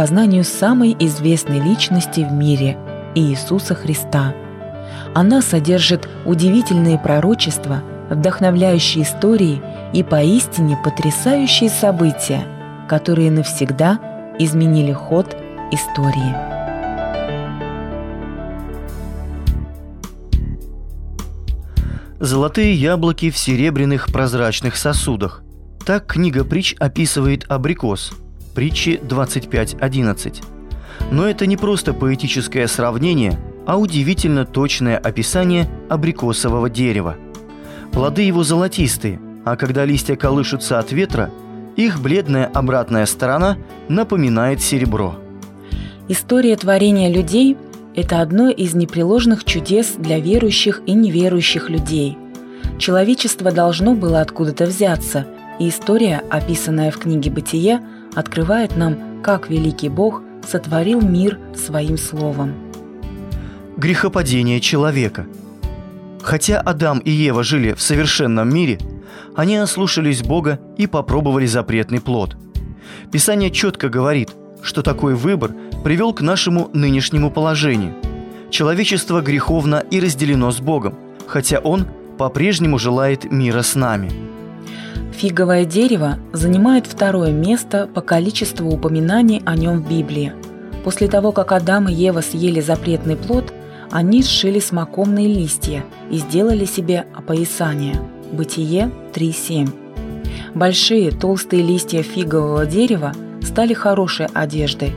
познанию самой известной личности в мире – Иисуса Христа. Она содержит удивительные пророчества, вдохновляющие истории и поистине потрясающие события, которые навсегда изменили ход истории. Золотые яблоки в серебряных прозрачных сосудах. Так книга притч описывает абрикос. Притчи 25.11. Но это не просто поэтическое сравнение, а удивительно точное описание абрикосового дерева. Плоды его золотистые, а когда листья колышутся от ветра, их бледная обратная сторона напоминает серебро. История творения людей – это одно из непреложных чудес для верующих и неверующих людей. Человечество должно было откуда-то взяться, и история, описанная в книге «Бытие», открывает нам, как великий Бог сотворил мир своим словом. Грехопадение человека. Хотя Адам и Ева жили в совершенном мире, они ослушались Бога и попробовали запретный плод. Писание четко говорит, что такой выбор привел к нашему нынешнему положению. Человечество греховно и разделено с Богом, хотя Он по-прежнему желает мира с нами. Фиговое дерево занимает второе место по количеству упоминаний о нем в Библии. После того, как Адам и Ева съели запретный плод, они сшили смоковные листья и сделали себе опоясание. Бытие 3.7. Большие толстые листья фигового дерева стали хорошей одеждой.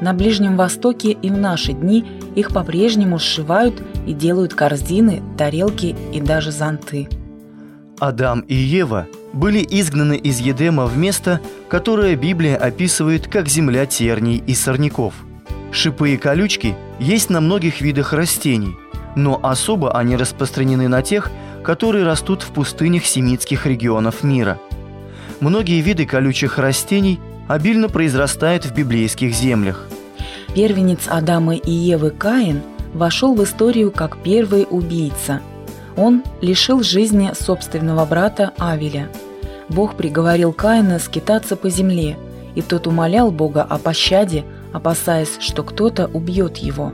На Ближнем Востоке и в наши дни их по-прежнему сшивают и делают корзины, тарелки и даже зонты. Адам и Ева были изгнаны из Едема в место, которое Библия описывает как земля терней и сорняков. Шипы и колючки есть на многих видах растений, но особо они распространены на тех, которые растут в пустынях семитских регионов мира. Многие виды колючих растений обильно произрастает в библейских землях. Первенец Адама и Евы Каин вошел в историю как первый убийца. Он лишил жизни собственного брата Авеля. Бог приговорил Каина скитаться по земле, и тот умолял Бога о пощаде, опасаясь, что кто-то убьет его.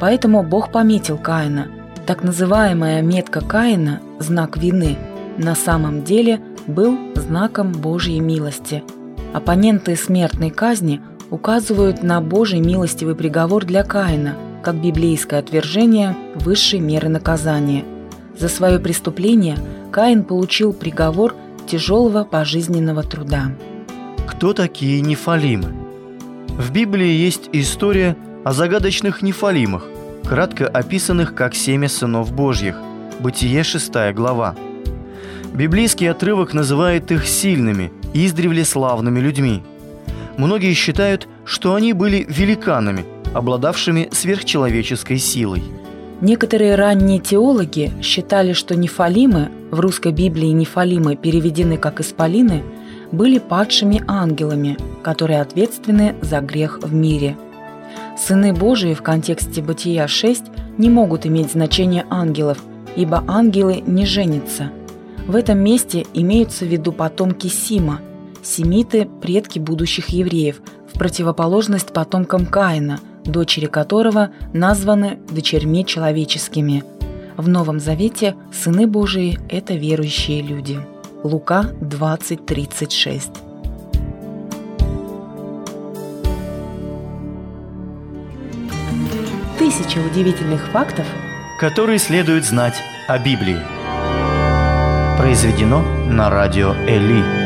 Поэтому Бог пометил Каина. Так называемая метка Каина, знак вины, на самом деле был знаком Божьей милости – Оппоненты смертной казни указывают на Божий милостивый приговор для Каина, как библейское отвержение высшей меры наказания. За свое преступление Каин получил приговор тяжелого пожизненного труда. Кто такие нефалимы? В Библии есть история о загадочных нефалимах, кратко описанных как семя сынов Божьих, Бытие 6 глава. Библейский отрывок называет их сильными – издревле славными людьми. Многие считают, что они были великанами, обладавшими сверхчеловеческой силой. Некоторые ранние теологи считали, что нефалимы, в русской Библии нефалимы переведены как исполины, были падшими ангелами, которые ответственны за грех в мире. Сыны Божии в контексте Бытия 6 не могут иметь значение ангелов, ибо ангелы не женятся – в этом месте имеются в виду потомки Сима, семиты – предки будущих евреев, в противоположность потомкам Каина, дочери которого названы дочерьми человеческими. В Новом Завете сыны Божии – это верующие люди. Лука 20:36. Тысяча удивительных фактов, которые следует знать о Библии. Произведено на радио Эли.